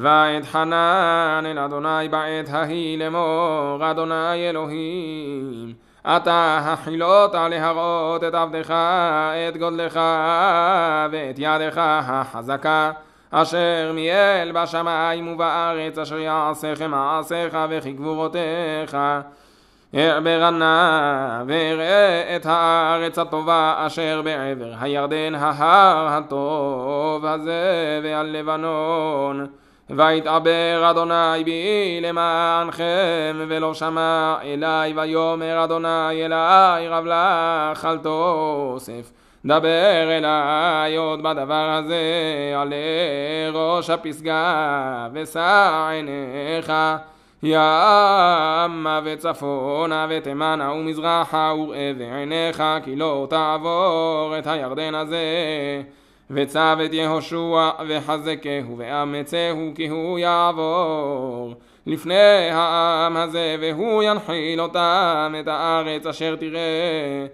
ואת חנן אל אדוני בעת ההיא לאמור אדוני אלוהים אתה החילות להראות את עבדך את גודלך ואת ידך החזקה אשר מיאל בשמיים ובארץ אשר יעשיכם מעשיך וכי גבורותיך אעבר נא ואראה את הארץ הטובה אשר בעבר הירדן ההר הטוב הזה ועל ויתעבר אדוני בי למענכם ולא שמע אלי ויאמר אדוני אלי רב לך אל תוסף דבר אלי עוד בדבר הזה עלה ראש הפסגה ושא עיניך ימה וצפונה ותימנה ומזרחה וראה בעיניך כי לא תעבור את הירדן הזה וצב את יהושע וחזקהו ואמצהו כי הוא יעבור לפני העם הזה והוא ינחיל אותם את הארץ אשר תראה.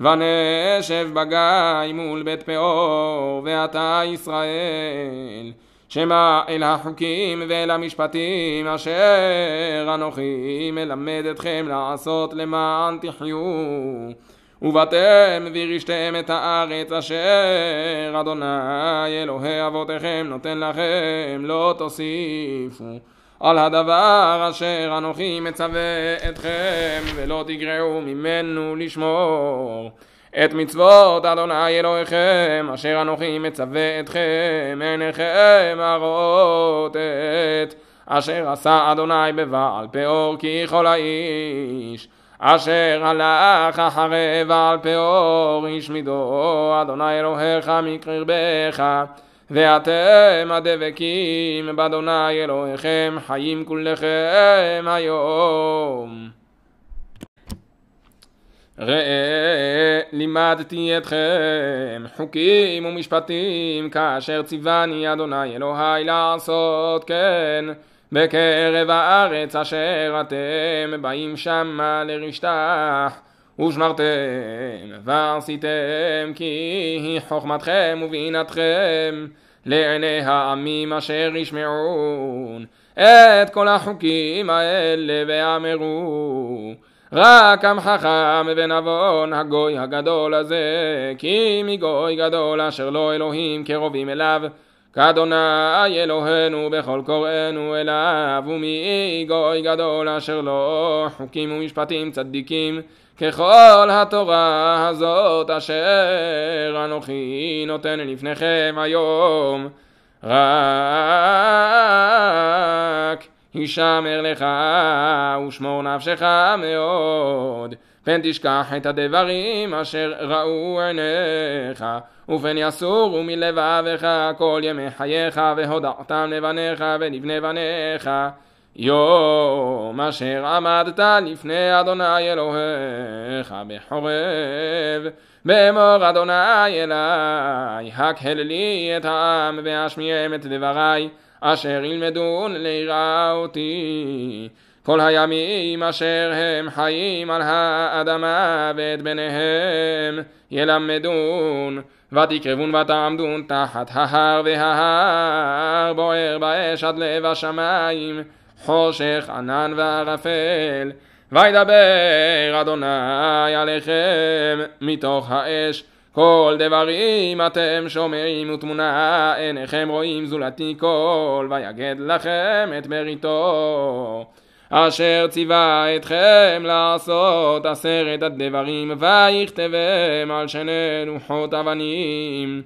ונשב בגיא מול בית פאור ואתה ישראל שמע אל החוקים ואל המשפטים אשר אנוכי מלמד אתכם לעשות למען תחיו ובאתם וירשתם את הארץ אשר אדוני אלוהי אבותיכם נותן לכם לא תוסיפו על הדבר אשר אנוכי מצווה אתכם ולא תגרעו ממנו לשמור. את מצוות אדוני אלוהיכם אשר אנוכי מצווה אתכם עיניכם את אשר עשה אדוני בבעל פאור כי כל האיש אשר הלך אחרי בעל פאור השמידו אדוני אלוהיך מקרבך ואתם הדבקים באדוני אלוהיכם חיים כולכם היום. ראה לימדתי אתכם חוקים ומשפטים כאשר ציווני אדוני אלוהי לעשות כן בקרב הארץ אשר אתם באים שמה לרשתך ושמרתם ועשיתם כי חוכמתכם ובינתכם לעיני העמים אשר ישמעון. את כל החוקים האלה ואמרו רק עם חכם ונבון הגוי הגדול הזה כי מגוי גדול אשר לא אלוהים קרובים אליו כאדוני אלוהינו בכל קוראינו אליו ומי גוי גדול אשר לא חוקים ומשפטים צדיקים ככל התורה הזאת אשר אנוכי נותן לפניכם היום. רק הישמר לך ושמור נפשך מאוד פן תשכח את הדברים אשר ראו עיניך ופן יסורו מלבביך כל ימי חייך והודעתם לבניך ולבני בניך. יום אשר עמדת לפני אדוני אלוהיך בחורב באמור אדוני אלי הקהל לי את העם ואשמיעם את דברי אשר ילמדון ליראה אותי כל הימים אשר הם חיים על האדמה ואת בניהם ילמדון ותקרבון ותעמדון תחת ההר וההר בוער באש עד לב השמיים חושך ענן וערפל. וידבר אדוני עליכם מתוך האש כל דברים אתם שומעים ותמונה עיניכם רואים זולתי כל ויגד לכם את בריתו אשר ציווה אתכם לעשות עשרת הדברים ויכתבם על שני לוחות אבנים.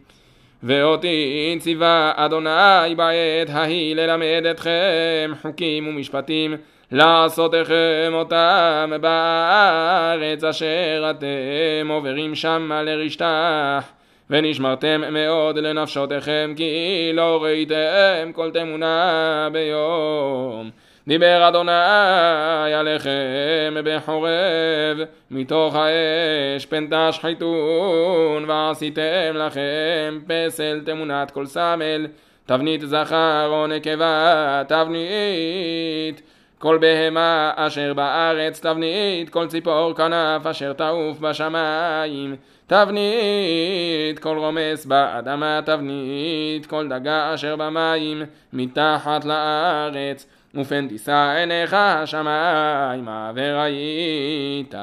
ואותי ציווה אדוני בעת ההיא ללמד אתכם חוקים ומשפטים לעשותכם אותם בארץ אשר אתם עוברים שמה לרשתך ונשמרתם מאוד לנפשותיכם כי לא ראיתם כל תמונה ביום דיבר אדוני עליכם בחורב מתוך האש פן תשחיתון ועשיתם לכם פסל תמונת כל סמל. תבנית זכר או נקבה תבנית כל בהמה אשר בארץ תבנית כל ציפור כנף אשר תעוף בשמיים. תבנית כל רומס באדמה תבנית כל דגה אשר במים מתחת לארץ ופן תישא עיניך השמיימה וראית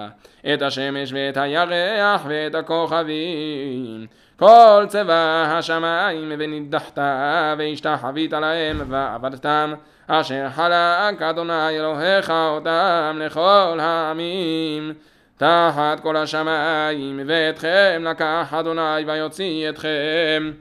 את השמש ואת הירח ואת הכוכבים. כל צבא השמיים ונידחת והשתחווית להם ועבדתם אשר חלק אדוני אלוהיך אותם לכל העמים. תחת כל השמיים ואתכם לקח אדוני ויוציא אתכם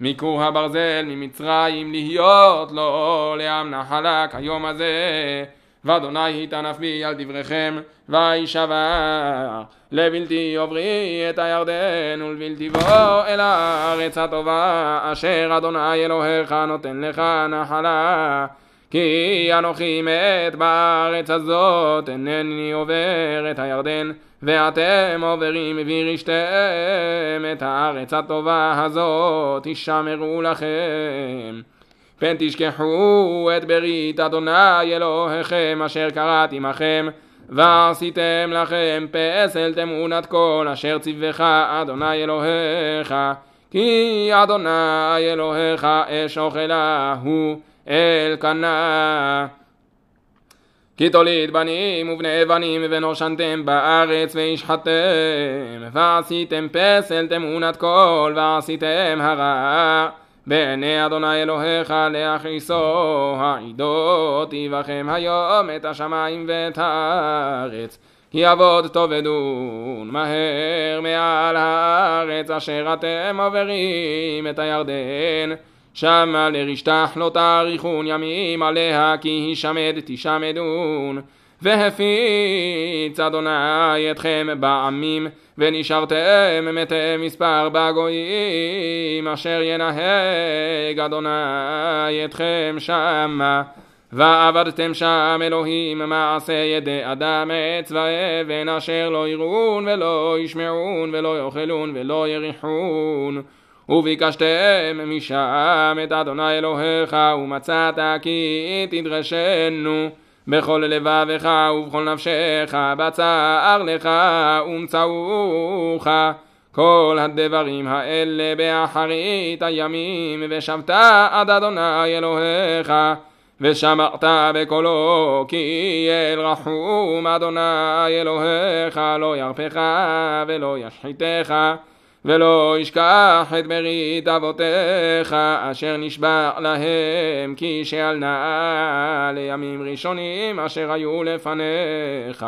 מכור הברזל ממצרים להיות לו לעם נחלק היום הזה. ואדוני יטנף בי על דבריכם וישבע לבלתי עוברי את הירדן ולבלתי בוא אל הארץ הטובה אשר אדוני אלוהיך נותן לך נחלה כי אנוכי מת בארץ הזאת אינני עובר את הירדן ואתם עוברים וירשתם את הארץ הטובה הזאת תשמרו לכם. פן תשכחו את ברית אדוני אלוהיכם אשר קראתי עמכם ועשיתם לכם פסל תמונת כל אשר ציווך אדוני אלוהיך. כי אדוני אלוהיך אש אוכלה הוא אלקנה כי תוליד בנים ובני בנים ונושנתם בארץ והשחתם ועשיתם פסל תמונת כל ועשיתם הרע בעיני אדוני אלוהיך להכניסו העידות יבכם היום את השמיים ואת הארץ כי עבוד תאבדון מהר מעל הארץ אשר אתם עוברים את הירדן שמה לרשתך לא תאריכון ימים עליה כי הישמד תשמדון. והפיץ אדוני אתכם בעמים ונשארתם מתי מספר בגויים אשר ינהג אדוני אתכם שמה. ועבדתם שם אלוהים מעשה ידי אדם עץ ואבן אשר לא יראון ולא ישמעון ולא יאכלון ולא יריחון וביקשתם משם את אדוני אלוהיך ומצאת כי תדרשנו בכל לבבך ובכל נפשך בצער לך ומצאוך כל הדברים האלה באחרית הימים ושבת עד אדוני אלוהיך ושמרת בקולו כי אל רחום אדוני אלוהיך לא ירפך ולא ישחיתך ולא ישכח את ברית אבותיך אשר נשבע להם כי שאלנה לימים ראשונים אשר היו לפניך.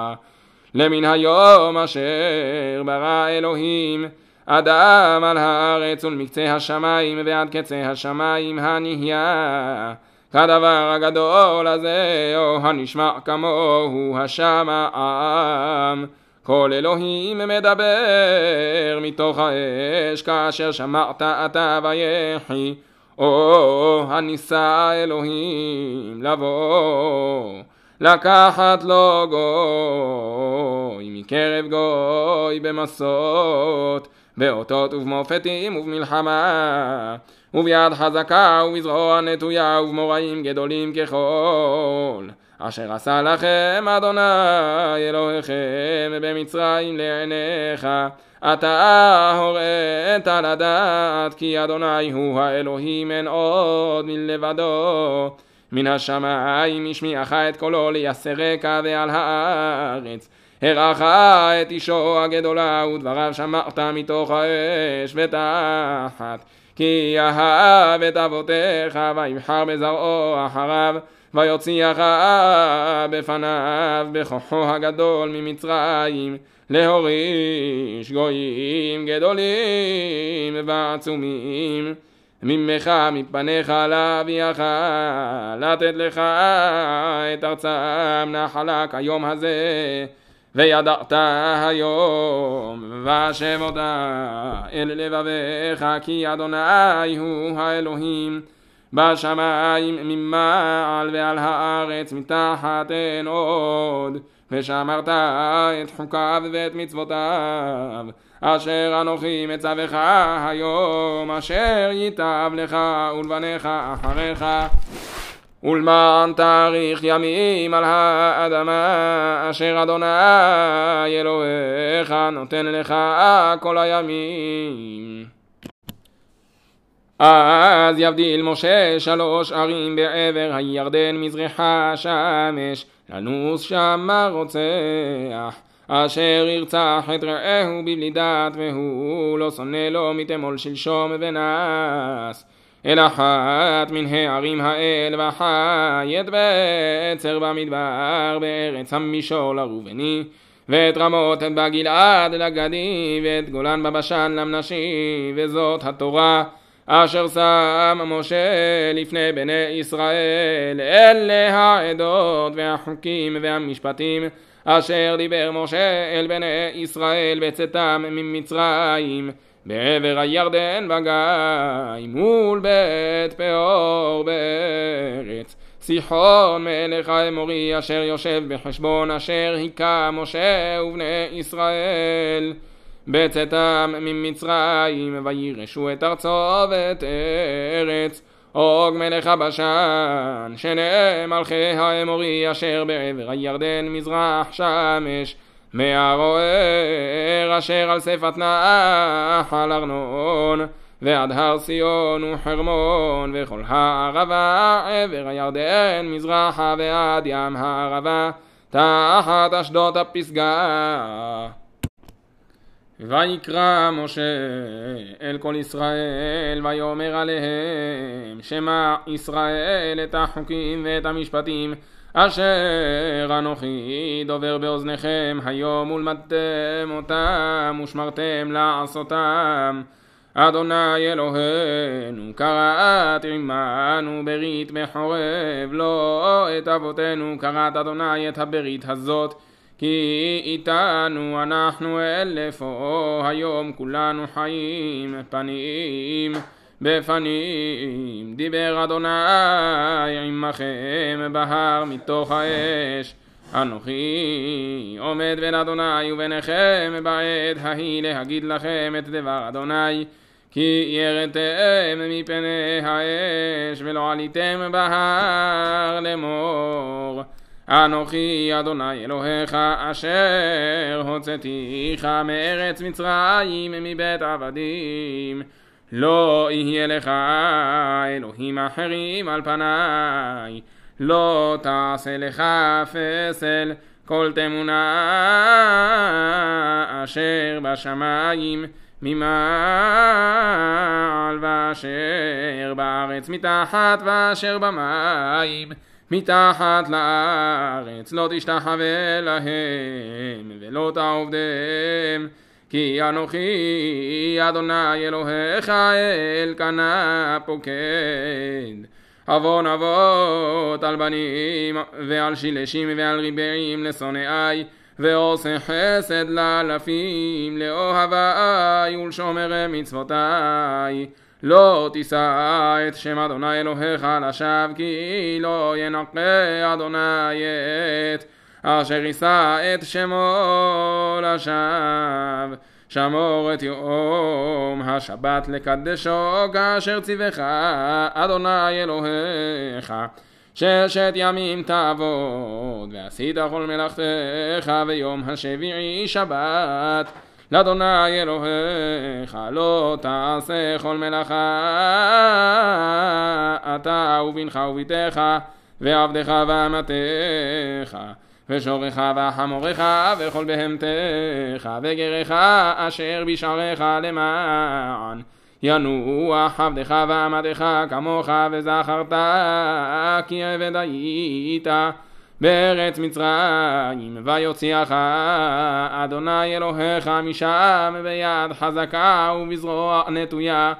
למן היום אשר ברא אלוהים אדם על הארץ ולמקצה השמיים ועד קצה השמיים הנהיה. כדבר הגדול הזה או הנשמע כמוהו השמעם כל אלוהים מדבר מתוך האש כאשר שמעת אתה ויחי או הניסה אלוהים לבוא לקחת לו גוי מקרב גוי במסות באותות ובמופתים ובמלחמה וביד חזקה ובזרוע נטויה ובמוראים גדולים ככל אשר עשה לכם אדוני אלוהיכם במצרים לעיניך. אתה הוראת לדעת כי אדוני הוא האלוהים אין עוד מלבדו. מן השמיים השמיעך את קולו ליסרק ועל הארץ. הראך את אישו הגדולה ודבריו שמרת מתוך האש ותחת. כי אהב את אבותיך ויבחר בזרעו אחריו ויוציאך בפניו בכוחו הגדול ממצרים להוריש גויים גדולים ועצומים. ממך מפניך להביאך לתת לך את ארצם נחלק היום הזה וידעת היום והשב אותה אל לבביך כי אדוני הוא האלוהים בשמיים ממעל ועל הארץ מתחת אין עוד ושמרת את חוקיו ואת מצוותיו אשר אנוכי מצווך היום אשר ייטב לך ולבניך אחריך ולמען תאריך ימים על האדמה אשר אדוני אלוהיך נותן לך כל הימים. אז יבדיל משה שלוש ערים בעבר הירדן מזרח השמש לנוס שמה רוצח אשר ירצח את רעהו בבלי דת והוא לא שונא לו מתמול שלשום ונס אל אחת מן הערים האל וחי את בצר במדבר בארץ המישור לראובני ואת רמות בגלעד לגדי ואת גולן בבשן למנשי וזאת התורה אשר שם משה לפני בני ישראל אלה העדות והחוקים והמשפטים אשר דיבר משה אל בני ישראל בצאתם ממצרים בעבר הירדן בגיא מול בית פאור בארץ. סיחון מלך האמורי אשר יושב בחשבון אשר היכה משה ובני ישראל בצאתם ממצרים וירשו את ארצו ואת ארץ. עוג מלך הבשן שני מלכי האמורי אשר בעבר הירדן מזרח שמש. מהרוער אשר על שפת נחל ארנון ועד הר ציון וחרמון וכל הערבה עבר הירדן מזרחה ועד ים הערבה תחת אשדות הפסגה ויקרא משה אל כל ישראל ויאמר עליהם שמע ישראל את החוקים ואת המשפטים אשר אנוכי דובר באוזניכם היום ולמדתם אותם ושמרתם לעשותם. אדוני אלוהינו קראת עמנו ברית בחורב לא את אבותינו קראת אדוני את הברית הזאת כי איתנו אנחנו אלפו היום כולנו חיים פנים בפנים. דיבר אדוני עמכם בהר מתוך האש. אנוכי עומד בין אדוני וביניכם בעת ההיא להגיד לכם את דבר אדוני כי ירדתם מפני האש ולא עליתם בהר לאמור אנוכי אדוני אלוהיך אשר הוצאתיך מארץ מצרים מבית עבדים. לא יהיה לך אלוהים אחרים על פניי. לא תעשה לך פסל כל תמונה אשר בשמיים ממעל ואשר בארץ מתחת ואשר במים מתחת לארץ לא תשתחווה להם ולא תעובדם. כי אנוכי אדוני אלוהיך אל קנה פוקד. עוון אבות על בנים ועל שילשים ועל ריבעים לשונאי ועושה חסד לאלפים לאוהבי ולשומרי מצוותי לא תישא את שם אדוני אלוהיך לשווא כי לא ינקה אדוני את אשר יישא את שמו לשווא שמור את יום השבת לקדשו כאשר ציווך אדוני אלוהיך. ששת ימים תעבוד ועשית כל מלאכתך ויום השביעי שבת לאדוני אלוהיך לא תעשה כל מלאכה. אתה ובנך וביתך ועבדך ואמתך ושורך וחמורך וכל בהמתך וגרך אשר בשעריך למען. ינוח עבדך ואמתך כמוך וזכרת כי עבד היית בארץ מצרים ויוציאך אדוני אלוהיך משם ביד חזקה ובזרוע נטויה.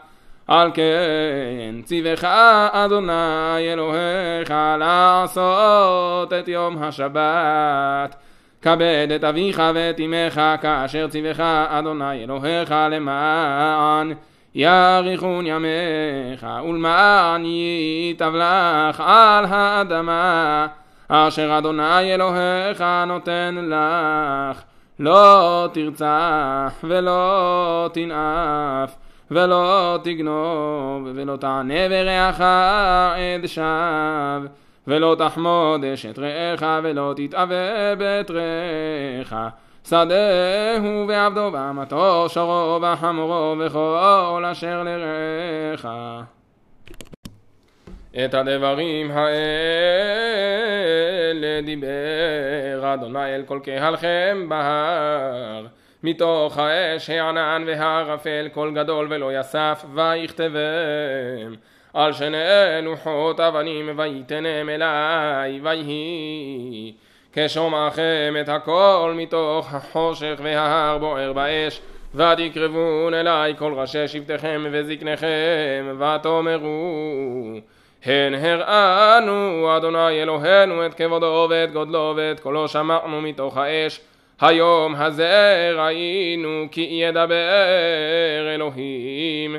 על כן ציווך אדוני אלוהיך לעשות את יום השבת. כבד את אביך ואת אמך כאשר ציווך אדוני אלוהיך למען יאריכון ימיך ולמען ייטב לך על האדמה אשר אדוני אלוהיך נותן לך לא תרצח ולא תנאף ולא תגנוב ולא תענה ברעך עד שווא ולא תחמוד אשת רעך ולא תתאווה בית רעך שדהו ועבדו ואמתו שורו וחמורו וכל אשר לרעך את הדברים האלה דיבר אדוני אל כל קהלכם בהר. מתוך האש הענן והערפל קול גדול ולא יסף ויכתבם על שני לוחות אבנים ויתנם אלי ויהי כשומעכם את הכל מתוך החושך וההר בוער באש. ותקרבון אלי כל ראשי שבטיכם וזקניכם ותאמרו הן הראנו אדוני אלוהינו את כבודו ואת גודלו ואת קולו שמענו מתוך האש. היום הזה ראינו כי ידבר אלוהים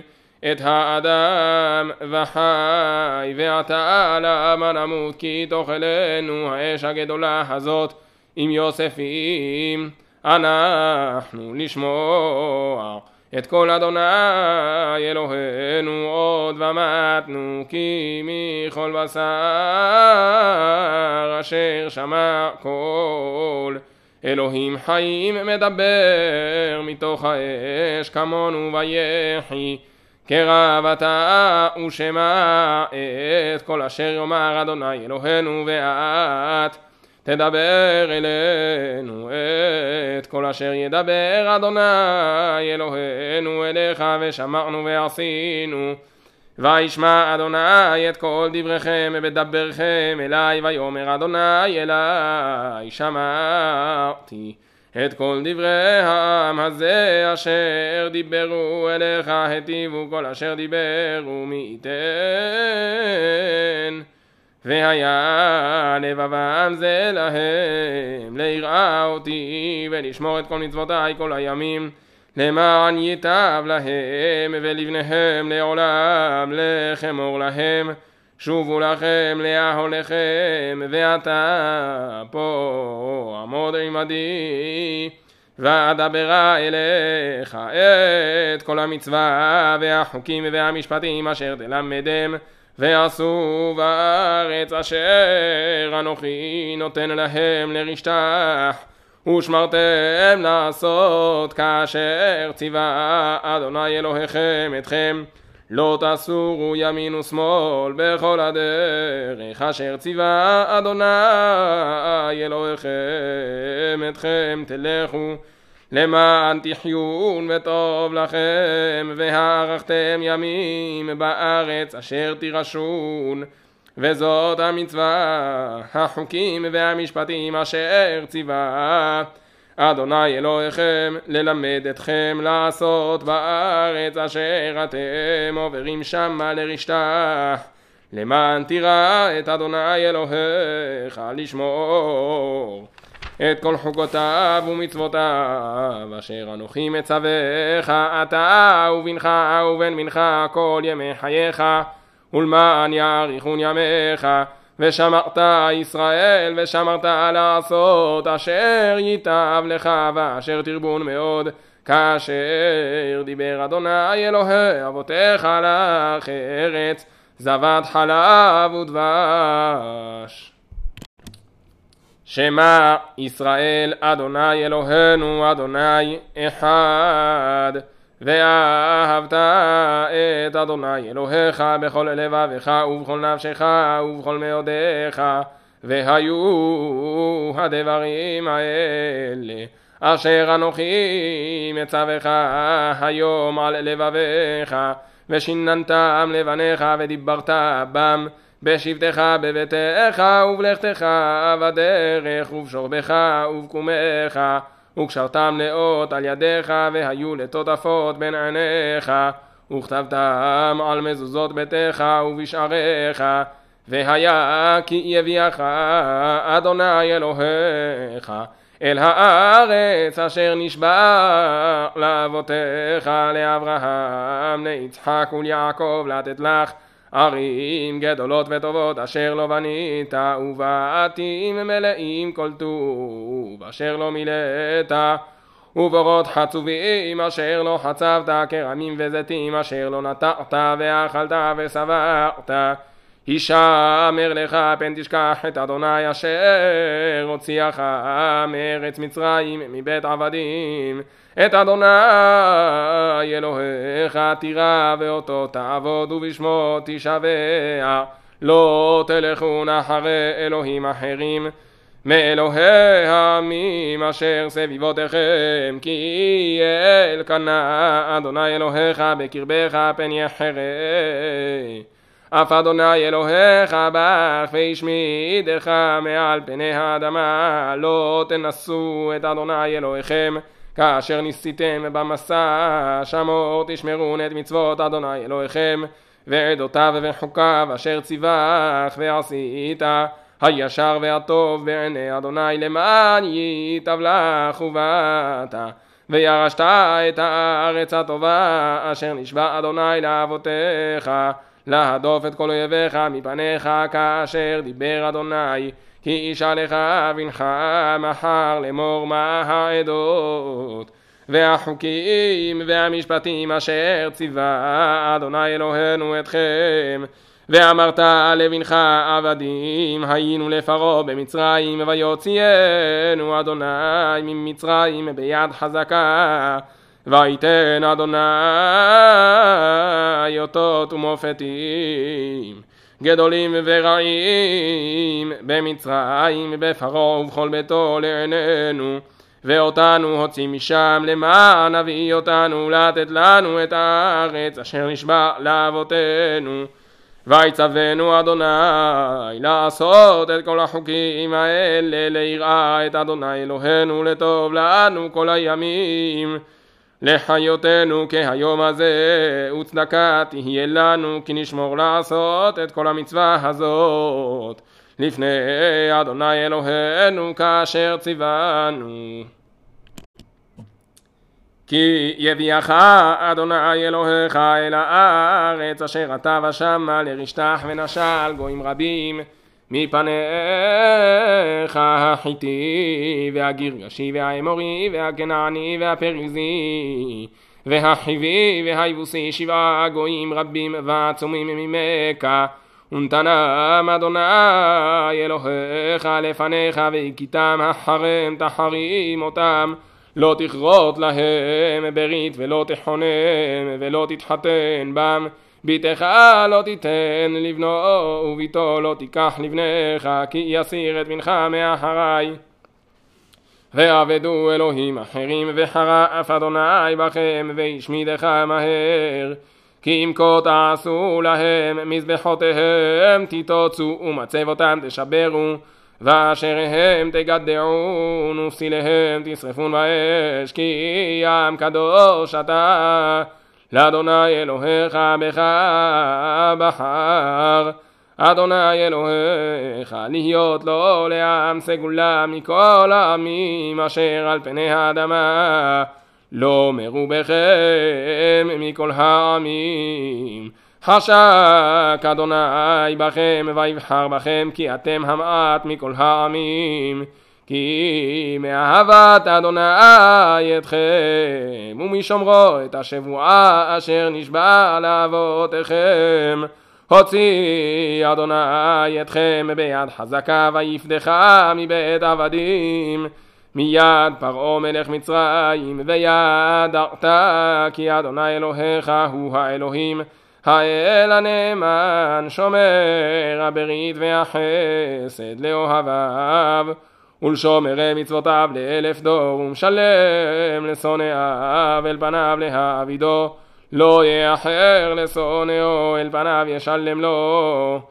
את האדם וחי ועתה למה נמות כי תאכלנו האש הגדולה הזאת עם יוספים. אנחנו לשמוע את כל אדוני אלוהינו עוד ומתנו כי מכל בשר אשר שמע כל אלוהים חיים מדבר מתוך האש כמונו ויחי. קרב אתה ושמע את כל אשר יאמר אדוני אלוהינו ואת תדבר אלינו את כל אשר ידבר אדוני אלוהינו אליך ושמענו ועשינו. וישמע אדוני את כל דבריכם ודברכם אלי ויאמר אדוני אלי שמעתי את כל דברי העם הזה אשר דיברו אליך היטיבו כל אשר דיברו מי ייתן והיה לבבם זה להם ליראה אותי ולשמור את כל מצוותיי כל הימים. למען ייטב להם ולבניהם לעולם לחמור להם. שובו לכם לאהול לכם ואתה פה עמוד עמדי. ואדברה אליך את כל המצווה והחוקים והמשפטים אשר תלמדם ועשו בארץ אשר אנוכי נותן להם לרשתך ושמרתם לעשות כאשר ציווה אדוני אלוהיכם אתכם. לא תסורו ימין ושמאל בכל הדרך אשר ציווה אדוני אלוהיכם אתכם. תלכו למען תחיון וטוב לכם והארכתם ימים בארץ אשר תירשון. וזאת המצווה החוקים והמשפטים אשר ציווה. אדוני אלוהיכם ללמד אתכם לעשות בארץ אשר אתם עוברים שמה לרשתה. למען תירא את אדוני אלוהיך לשמור את כל חוקותיו ומצוותיו אשר אנוכי מצווך אתה ובנך ובן בנך כל ימי חייך ולמען יאריכון ימיך ושמרת ישראל ושמרת לעשות אשר ייטב לך ואשר תרבון מאוד כאשר דיבר אדוני אלוהי אבותיך לך ארץ זבת חלב ודבש שמע ישראל אדוני אלוהינו אדוני אחד ואהבת את אדוני אלוהיך בכל לבביך ובכל נפשך ובכל מאודיך והיו הדברים האלה אשר אנוכי מצווך היום על לבביך ושיננתם לבניך ודיברת בם בשבתך בביתך ובלכתך בדרך ובשורבך ובקומך וקשרתם לאות על ידיך והיו לטוטפות בין עיניך וכתבתם על מזוזות ביתך ובשעריך והיה כי יביאך אדוני אלוהיך אל הארץ אשר נשבע לאבותיך לאברהם ליצחק וליעקב לתת לך ערים גדולות וטובות אשר לא בנית ובתים מלאים כל טוב אשר לא מילאת. ובורות חצובים אשר לא חצבת כרמים וזיתים אשר לא נטעת ואכלת ושבעת הישמר לך פן תשכח את אדוני אשר הוציאך מארץ מצרים מבית עבדים. את אדוני אלוהיך תירא ואותו תעבוד ובשמו תשבע לא תלכון אחרי אלוהים אחרים מאלוהי העמים אשר סביבותיכם. כי אל קנה אדוני אלוהיך בקרבך פן יחרה אף אדוני אלוהיך בך והשמידך מעל פני האדמה לא תנסו את אדוני אלוהיכם. כאשר ניסיתם במסע שמור תשמרון את מצוות אדוני אלוהיכם. ועדותיו וחוקיו אשר ציווך ועשית הישר והטוב בעיני אדוני למען ייטב לך ובאת. וירשת את הארץ הטובה אשר נשבע אדוני לאבותיך להדוף את כל אויביך מפניך כאשר דיבר אדוני כי ישאלך בנך מחר לאמור מה העדות. והחוקים והמשפטים אשר ציווה אדוני אלוהינו אתכם ואמרת לבנך עבדים היינו לפרעה במצרים ויוציאנו אדוני ממצרים ביד חזקה ויתן אדוני אותות ומופתים גדולים ורעים במצרים בפרעה ובכל ביתו לעינינו ואותנו הוציא משם למען נביא אותנו לתת לנו את הארץ אשר נשבע לאבותינו. ויצוונו אדוני לעשות את כל החוקים האלה ליראה את אדוני אלוהינו לטוב לנו כל הימים לחיותנו כהיום הזה וצדקה תהיה לנו כי נשמור לעשות את כל המצווה הזאת. לפני אדוני אלוהינו כאשר ציוונו. כי יביאך אדוני אלוהיך אל הארץ אשר אתה ושמה לרשתך ונשל גויים רבים מפניך החיטי והגרגשי והאמורי והכנעני והפריזי והחיבי והיבוסי שבעה גויים רבים ועצומים ממך. ונתנם אדוני אלוהיך לפניך והכיתם אחריהם תחרים אותם. לא תכרות להם ברית ולא תחונם ולא תתחתן בם ביתך לא תיתן לבנו וביתו לא תיקח לבניך כי יסיר את בנך מאחריי ועבדו אלוהים אחרים וחרף אדוני בכם וישמידך מהר. כי אם כה תעשו להם מזבחותיהם תתוצו ומצבותם תשברו ואשר הם תגדעון ופסיליהם תשרפון באש כי ים קדוש אתה לאדוני אלוהיך בך בחר. אדוני אלוהיך להיות לו לעם סגולה מכל העמים אשר על פני האדמה. לא מרובכם מכל העמים. חשק אדוני בכם ויבחר בכם כי אתם המעט מכל העמים כי מאהבת אדוני אתכם ומשומרו את השבועה אשר נשבע לאבותיכם הוציא אדוני אתכם ביד חזקה ויפדך מבית עבדים. מיד פרעה מלך מצרים וידעת כי אדוני אלוהיך הוא האלוהים. האל הנאמן שומר הברית והחסד לאוהביו ולשומרי מצוותיו לאלף דור ומשלם לשונאיו אל פניו להעבידו לא יאחר לשונאו אל פניו ישלם לו.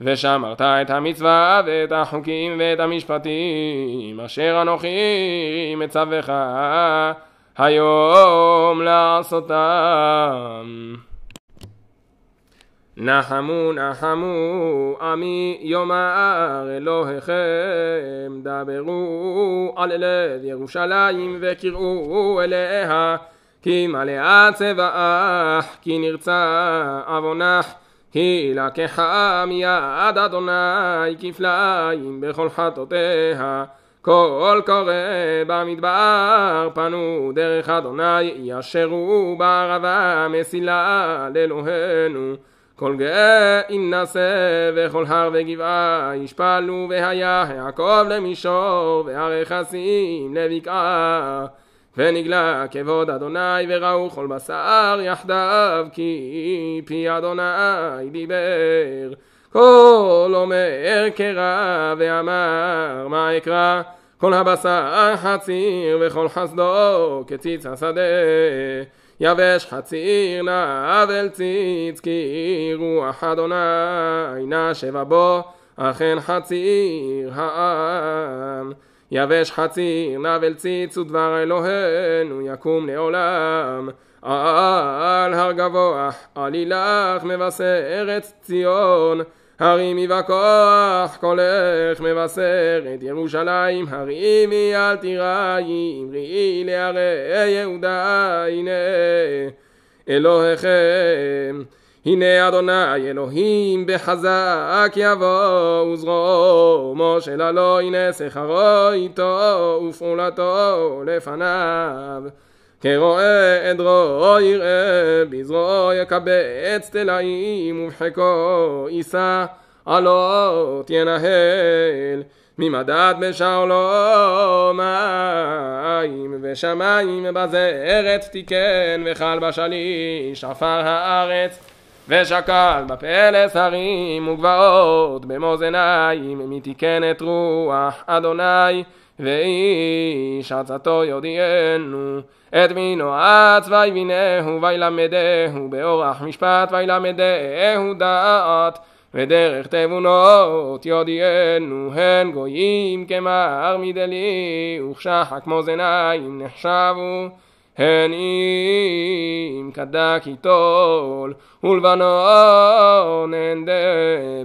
ושמרת את המצווה ואת החוקים ואת המשפטים אשר אנוכי מצווך היום לעשותם נחמו נחמו עמי יאמר אלוהיכם דברו על לב ירושלים וקראו אליה כי מלאה צבאך כי נרצה עוונך כי לקחה מיד אדוני כפליים בכל חטאותיה. כל קורא במדבר פנו דרך אדוני ישרו בערבה מסילה לאלוהינו כל גאה יינשא וכל הר וגבעה ישפלו והיה יעקב למישור והר רכסים לבקעה. ונגלה כבוד אדוני וראו כל בשר יחדיו כי פי אדוני דיבר. כל אומר קרא ואמר מה אקרא? כל הבשר חציר וכל חסדו כציץ השדה יבש חציר נבל ציץ כי רוח אדוני נשבה בו אכן חציר העם. יבש חציר נבל ציץ ודבר אלוהינו יקום לעולם. על הר גבוה עלילך מבשרת ציון הרימי בכוח קולך מבשרת ירושלים. הרימי אל תיראי אמרי להרי יהודה הנה אלוהיכם. הנה אדוני אלוהים בחזק יבוא וזרועו משה ללא הנה שכרו איתו ופעולתו לפניו כרואה עדרו יראה בזרועו יקבץ תלאים ובחיקו יישא. עלות ינהל ממדד בשעולו מים ושמיים בזרת תיקן וחל בשליש עפר הארץ ושקל בפלס הרים וגבעות במאזניים מתיקן את רוח אדוני ואיש עצתו יודיענו את מינו אץ ויבינהו וילמדהו באורח משפט וילמדהו דעת ודרך תבונות יודיענו הן גויים כמר מדלי וכשחק מאזניים נחשבו הן אם כדק יטול ולבנון אין דה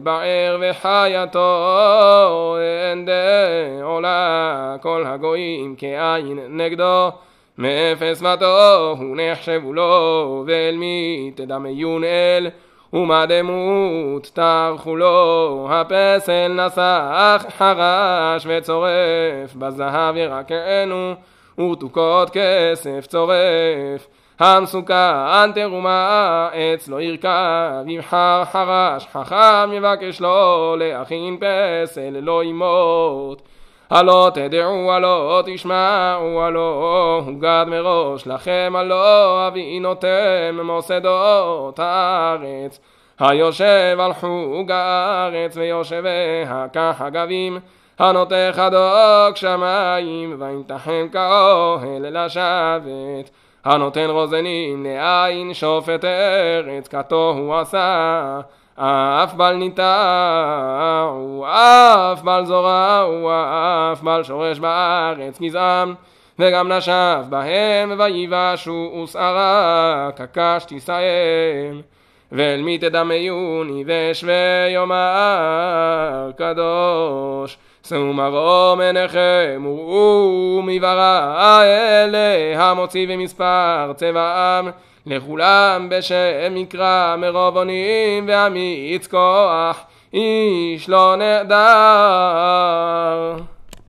בער וחייתו אין דה עולה כל הגויים כעין נגדו. מאפס ותו הוא נחשבו לו ואל מי תדמיון אל? ומה דמות טרחו לו? הפסל נסח חרש וצורף בזהב ירקנו ורתוקות כסף צורף. המסוכן תרומה עץ לא ירכב יבחר חרש חכם יבקש לו להכין פסל לא ימות. הלא תדעו הלא תשמעו הלא הוגד מראש לכם הלא אבינותם מוסדות הארץ. היושב על חוג הארץ ויושביה כחגבים הנוטה חדוק שמיים וימתחם כאוהל לשבת הנותן רוזנים לעין שופט ארץ כתוהו עשה אף בל ניטעו, אף בל זורעו, אף בל שורש בארץ גזעם, וגם נשב בהם ויבשו ושערה כקש תישאם. ואל מי תדמיוני ושווה יאמר קדוש. שאו מרום עיניכם וראו מברא אלה המוציא במספר צבעם. לכולם בשם מקרא מרוב אונים ואמיץ כוח איש לא נעדר